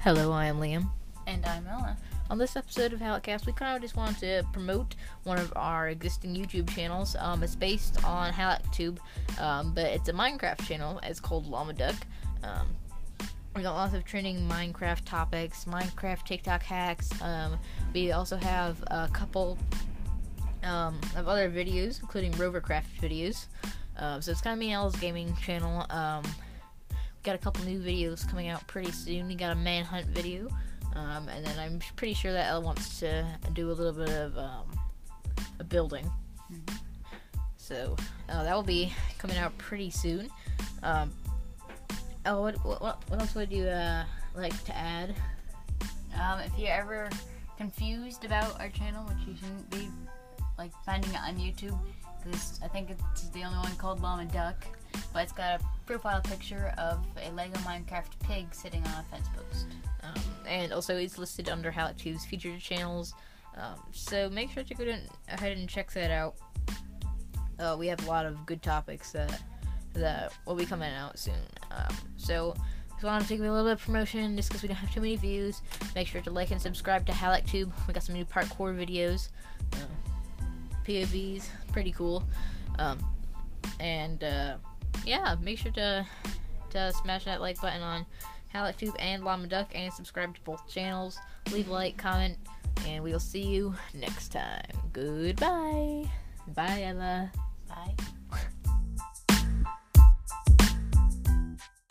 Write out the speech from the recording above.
Hello, I am Liam. And I'm Ella. On this episode of HallackCast, we kind of just wanted to promote one of our existing YouTube channels. Um, it's based on HallackTube, um, but it's a Minecraft channel. It's called Llama Duck. Um, we got lots of trending Minecraft topics, Minecraft TikTok hacks. Um, we also have a couple um, of other videos, including Rovercraft videos. Uh, so it's kind of me and Ella's gaming channel. Got a couple new videos coming out pretty soon. We got a manhunt video, um, and then I'm pretty sure that Ella wants to do a little bit of um, a building. Mm-hmm. So uh, that will be coming out pretty soon. Um, oh, what, what what else would you uh, like to add? Um, if you're ever confused about our channel, which you shouldn't be, like finding it on YouTube, because I think it's the only one called Llama Duck, but it's got a profile picture of a Lego Minecraft pig sitting on a fence post. Um, and also, it's listed under HallackTube's featured channels. Um, so make sure to go ahead and check that out. Uh, we have a lot of good topics that that will be coming out soon. Um, so just wanted to take a little bit of promotion just because we don't have too many views. Make sure to like and subscribe to HallackTube. We got some new parkour videos, uh, POVs, pretty cool. Um, and uh, yeah, make sure to to smash that like button on HallackTube and Llama Duck and subscribe to both channels. Leave a like, comment, and we'll see you next time. Goodbye. Bye, Ella. Bye.